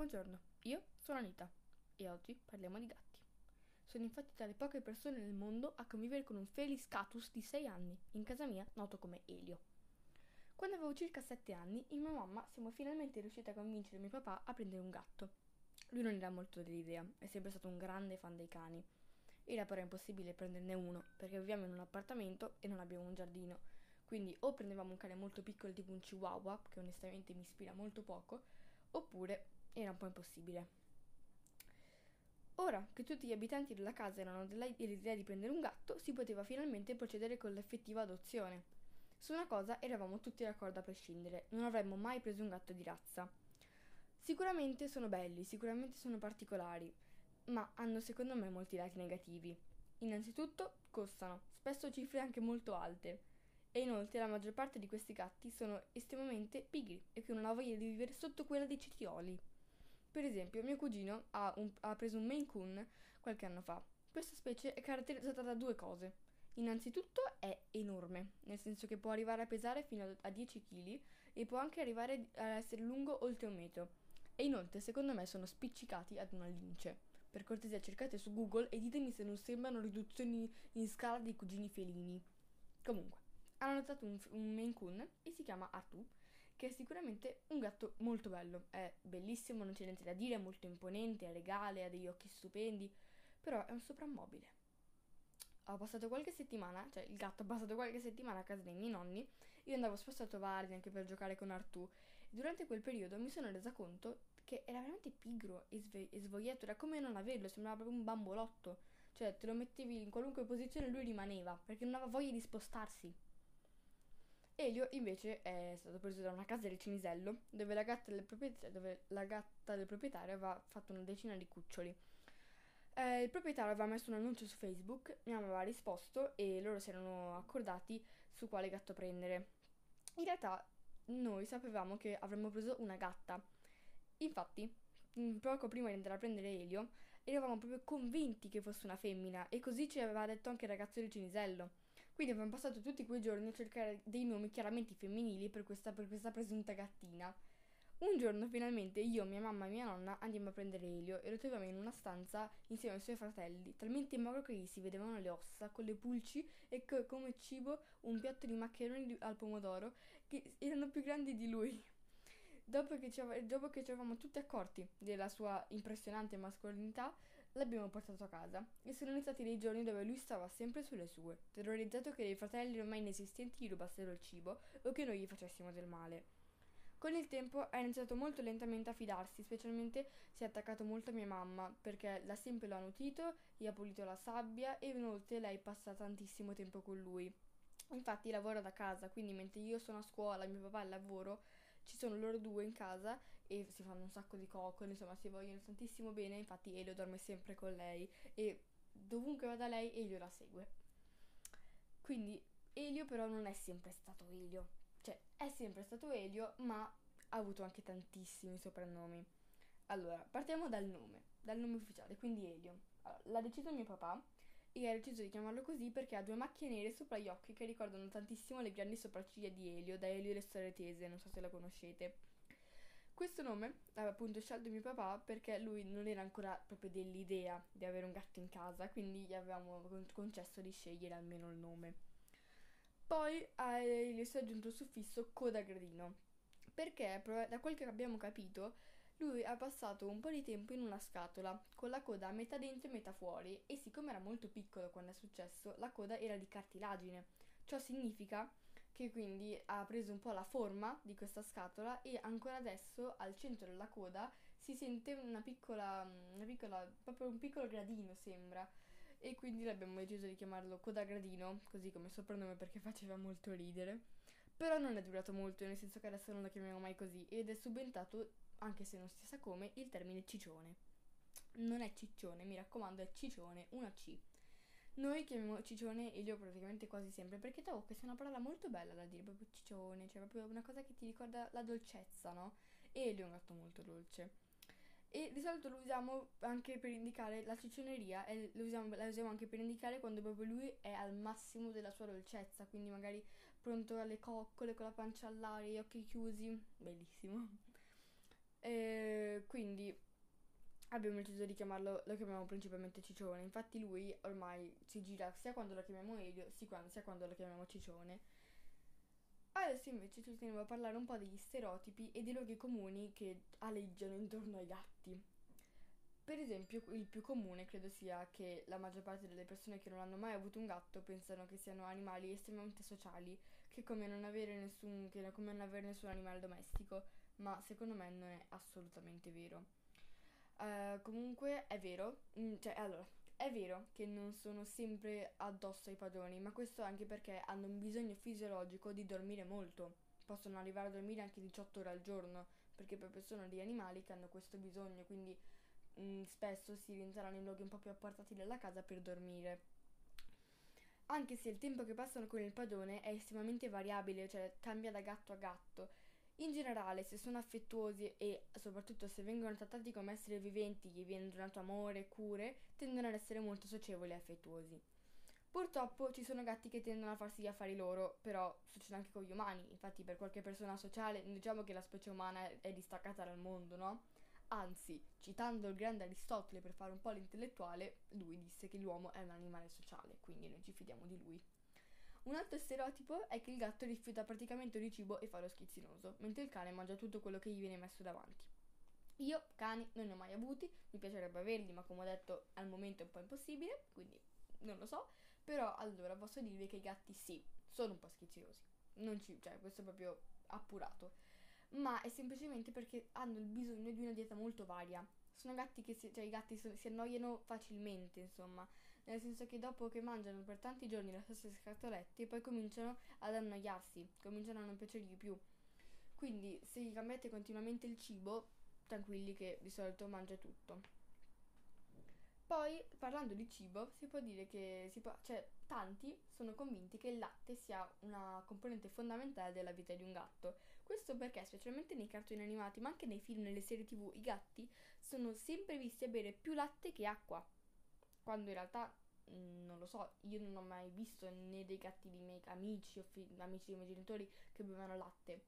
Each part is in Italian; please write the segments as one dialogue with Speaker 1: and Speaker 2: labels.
Speaker 1: Buongiorno, io sono Anita e oggi parliamo di gatti. Sono infatti tra le poche persone nel mondo a convivere con un Felis catus di 6 anni, in casa mia noto come Elio. Quando avevo circa 7 anni, io mia mamma siamo finalmente riusciti a convincere mio papà a prendere un gatto. Lui non era molto dell'idea, è sempre stato un grande fan dei cani. Era però impossibile prenderne uno, perché viviamo in un appartamento e non abbiamo un giardino. Quindi o prendevamo un cane molto piccolo tipo un chihuahua, che onestamente mi ispira molto poco, oppure era un po' impossibile. Ora che tutti gli abitanti della casa erano dell'idea di prendere un gatto, si poteva finalmente procedere con l'effettiva adozione. Su una cosa eravamo tutti d'accordo a prescindere, non avremmo mai preso un gatto di razza. Sicuramente sono belli, sicuramente sono particolari, ma hanno secondo me molti lati negativi. Innanzitutto costano, spesso cifre anche molto alte. E inoltre la maggior parte di questi gatti sono estremamente pigri e che non hanno voglia di vivere sotto quella dei citioli. Per esempio, mio cugino ha, un, ha preso un Maine Coon qualche anno fa. Questa specie è caratterizzata da due cose. Innanzitutto è enorme, nel senso che può arrivare a pesare fino a 10 kg e può anche arrivare a essere lungo oltre un metro. E inoltre, secondo me, sono spiccicati ad una lince. Per cortesia cercate su Google e ditemi se non sembrano riduzioni in scala dei cugini felini. Comunque, hanno notato un, un Maine Coon e si chiama Artù che è sicuramente un gatto molto bello. È bellissimo, non c'è niente da dire, è molto imponente, è legale, ha degli occhi stupendi, però è un soprammobile. Ho passato qualche settimana, cioè il gatto ha passato qualche settimana a casa dei miei nonni, io andavo spesso a trovarli anche per giocare con Artù durante quel periodo mi sono resa conto che era veramente pigro e, sve- e svoglietto, era come non averlo, sembrava proprio un bambolotto, cioè te lo mettevi in qualunque posizione e lui rimaneva perché non aveva voglia di spostarsi. Elio invece è stato preso da una casa del Cinisello dove la gatta del, proprietario, dove la gatta del proprietario aveva fatto una decina di cuccioli. Eh, il proprietario aveva messo un annuncio su Facebook, mi aveva risposto e loro si erano accordati su quale gatto prendere. In realtà noi sapevamo che avremmo preso una gatta. Infatti, mm, poco prima di andare a prendere Elio, eravamo proprio convinti che fosse una femmina e così ci aveva detto anche il ragazzo del Cinisello. Quindi abbiamo passato tutti quei giorni a cercare dei nomi chiaramente femminili per questa, per questa presunta gattina. Un giorno finalmente io, mia mamma e mia nonna andiamo a prendere Elio e lo troviamo in una stanza insieme ai suoi fratelli, talmente magro che gli si vedevano le ossa, con le pulci e co- come cibo un piatto di maccheroni di- al pomodoro che erano più grandi di lui. Dopo che, ci, dopo che ci eravamo tutti accorti della sua impressionante mascolinità, l'abbiamo portato a casa e sono iniziati dei giorni dove lui stava sempre sulle sue, terrorizzato che dei fratelli ormai inesistenti gli rubassero il cibo o che noi gli facessimo del male. Con il tempo ha iniziato molto lentamente a fidarsi, specialmente si è attaccato molto a mia mamma, perché da sempre lo ha nutrito, gli ha pulito la sabbia e inoltre lei passa tantissimo tempo con lui. Infatti lavora da casa, quindi mentre io sono a scuola mio papà è al lavoro, ci sono loro due in casa e si fanno un sacco di coccole, insomma si vogliono tantissimo bene, infatti Elio dorme sempre con lei e dovunque vada lei Elio la segue. Quindi Elio però non è sempre stato Elio, cioè è sempre stato Elio ma ha avuto anche tantissimi soprannomi. Allora, partiamo dal nome, dal nome ufficiale, quindi Elio. Allora, l'ha deciso mio papà e ha deciso di chiamarlo così perché ha due macchie nere sopra gli occhi che ricordano tantissimo le grandi sopracciglia di Elio, da Elio e le storie tese, non so se la conoscete. Questo nome aveva appunto scelto mio papà perché lui non era ancora proprio dell'idea di avere un gatto in casa, quindi gli avevamo concesso di scegliere almeno il nome. Poi a Elio si è aggiunto il suffisso coda gradino, perché da quel che abbiamo capito lui ha passato un po' di tempo in una scatola, con la coda a metà dentro e metà fuori, e siccome era molto piccolo quando è successo, la coda era di cartilagine. Ciò significa che quindi ha preso un po' la forma di questa scatola e ancora adesso al centro della coda si sente una piccola, una piccola proprio un piccolo gradino sembra e quindi abbiamo deciso di chiamarlo Coda Gradino, così come soprannome perché faceva molto ridere. Però non è durato molto, nel senso che adesso non lo chiamiamo mai così ed è subentrato anche se non si sa come, il termine ciccione. Non è ciccione, mi raccomando, è ciccione, una C. Noi chiamiamo ciccione Elio praticamente quasi sempre perché trovo che sia una parola molto bella da dire, proprio ciccione, cioè proprio una cosa che ti ricorda la dolcezza, no? E Elio è un gatto molto dolce. E di solito lo usiamo anche per indicare la ciccioneria e lo usiamo, la usiamo anche per indicare quando proprio lui è al massimo della sua dolcezza, quindi magari pronto alle coccole con la pancia all'aria, gli occhi chiusi, bellissimo. E quindi abbiamo deciso di chiamarlo, lo chiamiamo principalmente Ciccione. Infatti lui ormai si gira sia quando lo chiamiamo Elio, sia quando, sia quando lo chiamiamo Ciccione. Adesso invece ci tenevo a parlare un po' degli stereotipi e dei luoghi comuni che aleggiano intorno ai gatti. Per esempio, il più comune credo sia che la maggior parte delle persone che non hanno mai avuto un gatto pensano che siano animali estremamente sociali, che come non avere nessun, che come non avere nessun animale domestico, ma secondo me non è assolutamente vero. Uh, comunque è vero, mm, cioè allora, è vero che non sono sempre addosso ai padroni, ma questo anche perché hanno un bisogno fisiologico di dormire molto. Possono arrivare a dormire anche 18 ore al giorno, perché proprio sono degli animali che hanno questo bisogno, quindi mh, mm, spesso si rientrano in luoghi un po' più appartati della casa per dormire. Anche se il tempo che passano con il padrone è estremamente variabile, cioè cambia da gatto a gatto. In generale, se sono affettuosi e soprattutto se vengono trattati come esseri viventi, gli viene donato amore e cure, tendono ad essere molto socievoli e affettuosi. Purtroppo ci sono gatti che tendono a farsi gli affari loro, però succede anche con gli umani, infatti per qualche persona sociale diciamo che la specie umana è distaccata dal mondo, no? Anzi, citando il grande Aristotele per fare un po' l'intellettuale, lui disse che l'uomo è un animale sociale, quindi noi ci fidiamo di lui. Un altro stereotipo è che il gatto rifiuta praticamente ogni cibo e fa lo schizzinoso, mentre il cane mangia tutto quello che gli viene messo davanti. Io cani non ne ho mai avuti, mi piacerebbe averli, ma come ho detto al momento è un po' impossibile, quindi non lo so. Però allora posso dirvi che i gatti sì, sono un po' schizzinosi. Non ci, cioè, questo è proprio appurato ma è semplicemente perché hanno il bisogno di una dieta molto varia. Sono gatti che si, cioè, i gatti si annoiano facilmente, insomma, nel senso che dopo che mangiano per tanti giorni le stesse scatolette, poi cominciano ad annoiarsi, cominciano a non piacergli di più. Quindi se gli cambiate continuamente il cibo, tranquilli che di solito mangia tutto. Poi, parlando di cibo, si può dire che può, cioè, tanti sono convinti che il latte sia una componente fondamentale della vita di un gatto. Questo perché, specialmente nei cartoni animati, ma anche nei film e nelle serie tv, i gatti sono sempre visti a bere più latte che acqua. Quando in realtà, non lo so, io non ho mai visto né dei gatti dei miei amici o fi- amici dei miei genitori che bevevano latte.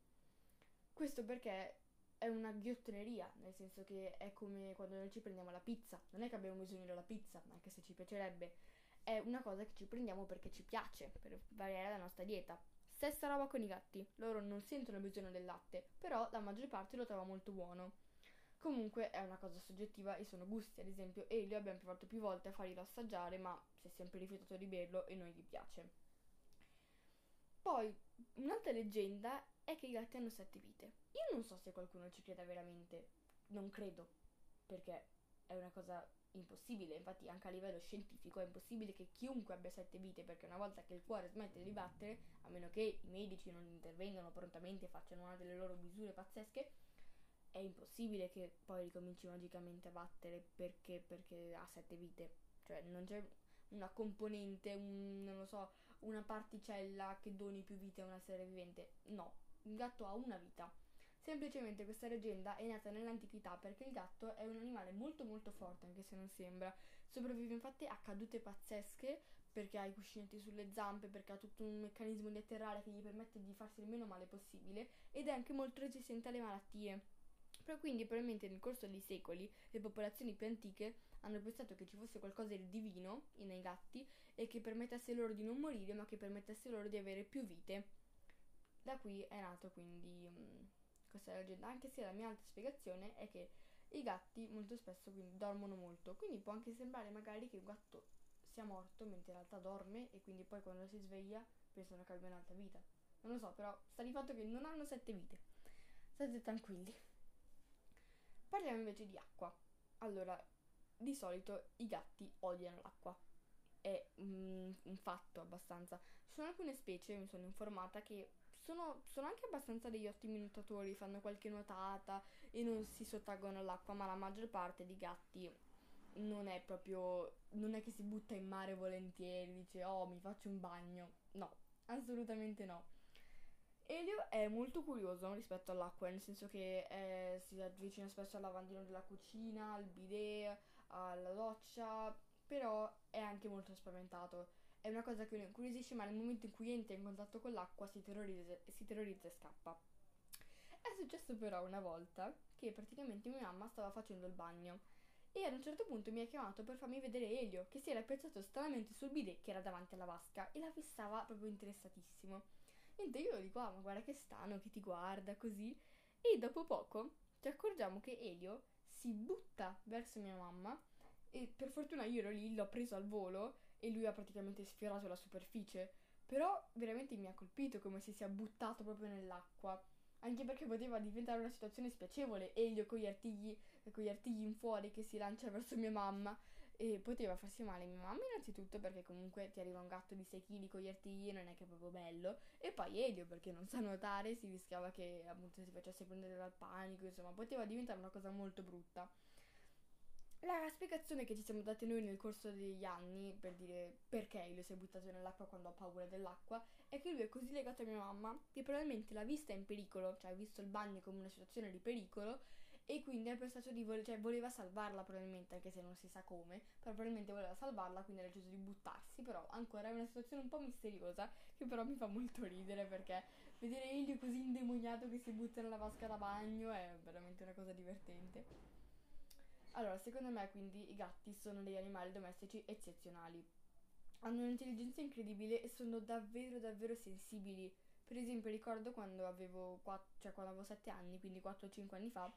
Speaker 1: Questo perché è una ghiottoneria, nel senso che è come quando noi ci prendiamo la pizza. Non è che abbiamo bisogno della pizza, anche se ci piacerebbe. È una cosa che ci prendiamo perché ci piace, per variare la nostra dieta. Stessa roba con i gatti. Loro non sentono bisogno del latte, però la maggior parte lo trova molto buono. Comunque è una cosa soggettiva e sono gusti, ad esempio Elio abbiamo provato più volte a farglielo assaggiare, ma si è sempre rifiutato di berlo e non gli piace. Poi, un'altra leggenda è che i gatti hanno sette vite. Io non so se qualcuno ci creda veramente, non credo, perché è una cosa impossibile, infatti anche a livello scientifico è impossibile che chiunque abbia sette vite, perché una volta che il cuore smette di battere, a meno che i medici non intervengano prontamente e facciano una delle loro misure pazzesche, è impossibile che poi ricominci magicamente a battere perché, perché ha sette vite. Cioè non c'è una componente, un, non lo so, una particella che doni più vite a un essere vivente. No, il gatto ha una vita. Semplicemente questa leggenda è nata nell'antichità perché il gatto è un animale molto molto forte, anche se non sembra. Sopravvive infatti a cadute pazzesche perché ha i cuscinetti sulle zampe, perché ha tutto un meccanismo di atterrare che gli permette di farsi il meno male possibile ed è anche molto resistente alle malattie. Però quindi probabilmente nel corso dei secoli le popolazioni più antiche hanno pensato che ci fosse qualcosa di divino nei gatti e che permettesse loro di non morire ma che permettesse loro di avere più vite da qui è nato quindi um, questa leggenda, anche se la mia altra spiegazione è che i gatti molto spesso quindi dormono molto, quindi può anche sembrare magari che un gatto sia morto mentre in realtà dorme e quindi poi quando si sveglia pensano che abbia un'altra vita. Non lo so, però sta di fatto che non hanno sette vite. State tranquilli. Parliamo invece di acqua. Allora, di solito i gatti odiano l'acqua. È un, un fatto abbastanza. Ci sono alcune specie, mi sono informata, che sono, sono, anche abbastanza degli ottimi nuotatori, fanno qualche nuotata e non si sottraggono all'acqua, ma la maggior parte di gatti non è proprio, non è che si butta in mare volentieri, dice oh mi faccio un bagno, no, assolutamente no. Elio è molto curioso rispetto all'acqua, nel senso che eh, si avvicina spesso al lavandino della cucina, al bidet, alla doccia, però è anche molto spaventato è una cosa che lo incuriosisce, ma nel momento in cui entra in contatto con l'acqua si terrorizza, si terrorizza e scappa. È successo però una volta che praticamente mia mamma stava facendo il bagno e ad un certo punto mi ha chiamato per farmi vedere Elio che si era piazzato stranamente sul bidet che era davanti alla vasca e la fissava proprio interessatissimo. Niente, io dico, ah ma guarda che strano che ti guarda così e dopo poco ci accorgiamo che Elio si butta verso mia mamma e per fortuna io ero lì, l'ho preso al volo e lui ha praticamente sfiorato la superficie. Però veramente mi ha colpito come se sia buttato proprio nell'acqua. Anche perché poteva diventare una situazione spiacevole. Elio con gli artigli, con gli artigli in fuori che si lancia verso mia mamma. E poteva farsi male mia mamma innanzitutto perché comunque ti arriva un gatto di 6 kg con gli artigli non è che è proprio bello. E poi Elio perché non sa nuotare, si rischiava che appunto si facesse prendere dal panico, insomma poteva diventare una cosa molto brutta. La spiegazione che ci siamo dati noi nel corso degli anni per dire perché Elio si è buttato nell'acqua quando ha paura dell'acqua è che lui è così legato a mia mamma che probabilmente l'ha vista in pericolo, cioè ha visto il bagno come una situazione di pericolo e quindi ha pensato di voler, cioè voleva salvarla probabilmente, anche se non si sa come, però probabilmente voleva salvarla, quindi ha deciso di buttarsi, però ancora è una situazione un po' misteriosa che però mi fa molto ridere perché vedere Elio così indemoniato che si butta nella vasca da bagno è veramente una cosa divertente. Allora, secondo me quindi i gatti sono degli animali domestici eccezionali. Hanno un'intelligenza incredibile e sono davvero davvero sensibili. Per esempio ricordo quando avevo, 4, cioè quando avevo 7 anni, quindi 4-5 anni fa,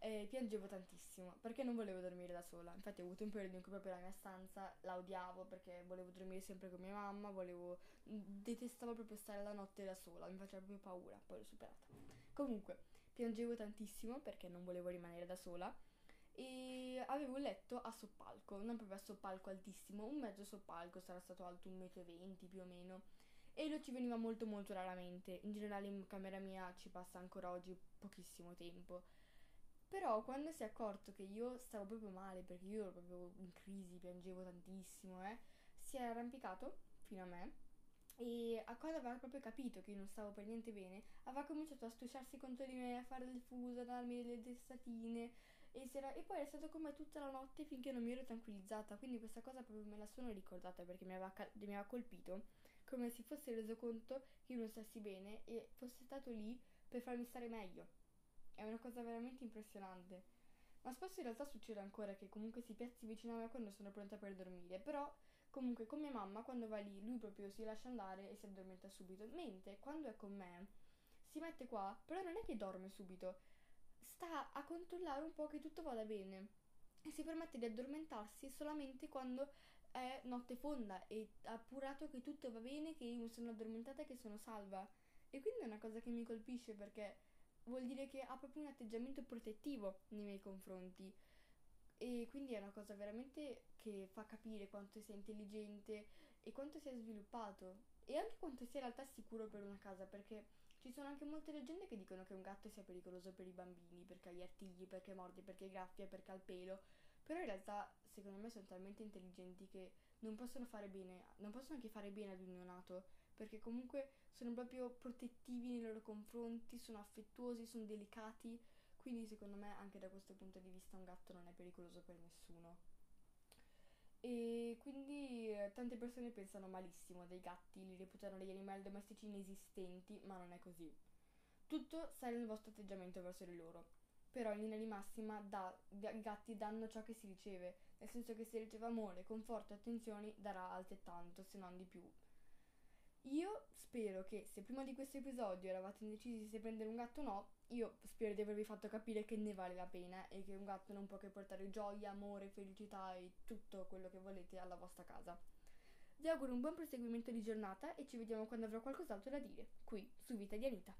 Speaker 1: eh, piangevo tantissimo perché non volevo dormire da sola. Infatti ho avuto un periodo in cui proprio la mia stanza la odiavo perché volevo dormire sempre con mia mamma, volevo... detestavo proprio stare la notte da sola, mi faceva proprio paura, poi l'ho superata. Comunque, piangevo tantissimo perché non volevo rimanere da sola e avevo un letto a soppalco, non proprio a soppalco altissimo, un mezzo soppalco, sarà stato alto 1,20 m più o meno. E lo ci veniva molto molto raramente, in generale in camera mia ci passa ancora oggi pochissimo tempo. Però quando si è accorto che io stavo proprio male, perché io ero proprio in crisi, piangevo tantissimo, eh, si è arrampicato fino a me e a quando aveva proprio capito che io non stavo per niente bene, aveva cominciato a strisciarsi contro di me, a fare del fuso, a darmi delle testatine, e, era, e, poi è stato con me tutta la notte finché non mi ero tranquillizzata. Quindi questa cosa proprio me la sono ricordata perché mi aveva, mi aveva colpito. Come si fosse reso conto che io non stessi bene e fosse stato lì per farmi stare meglio. È una cosa veramente impressionante. Ma spesso in realtà succede ancora che comunque si piazzi vicino a me quando sono pronta per dormire. Però comunque con mia mamma quando va lì lui proprio si lascia andare e si addormenta subito. Mentre quando è con me si mette qua, però non è che dorme subito sta a controllare un po' che tutto vada bene e si permette di addormentarsi solamente quando è notte fonda e ha appurato che tutto va bene, che io mi sono addormentata e che sono salva. E quindi è una cosa che mi colpisce perché vuol dire che ha proprio un atteggiamento protettivo nei miei confronti. E quindi è una cosa veramente che fa capire quanto sia intelligente e quanto sia sviluppato e anche quanto sia in realtà sicuro per una casa perché ci sono anche molte leggende che dicono che un gatto sia pericoloso per i bambini, perché ha gli artigli, perché morde, perché graffia, perché ha il pelo. Però in realtà, secondo me, sono talmente intelligenti che non possono fare bene, non possono anche fare bene ad un neonato, perché comunque sono proprio protettivi nei loro confronti, sono affettuosi, sono delicati. Quindi secondo me anche da questo punto di vista un gatto non è pericoloso per nessuno. E quindi eh, tante persone pensano malissimo dei gatti, li reputano degli animali domestici inesistenti, ma non è così. Tutto sta nel vostro atteggiamento verso di loro. Però in linea di massima da, i gatti danno ciò che si riceve, nel senso che se riceve amore, conforto e attenzioni darà altrettanto, se non di più. Io spero che se prima di questo episodio eravate indecisi se prendere un gatto o no, io spero di avervi fatto capire che ne vale la pena e che un gatto non può che portare gioia, amore, felicità e tutto quello che volete alla vostra casa. Vi auguro un buon proseguimento di giornata e ci vediamo quando avrò qualcos'altro da dire, qui su Vita di Anita.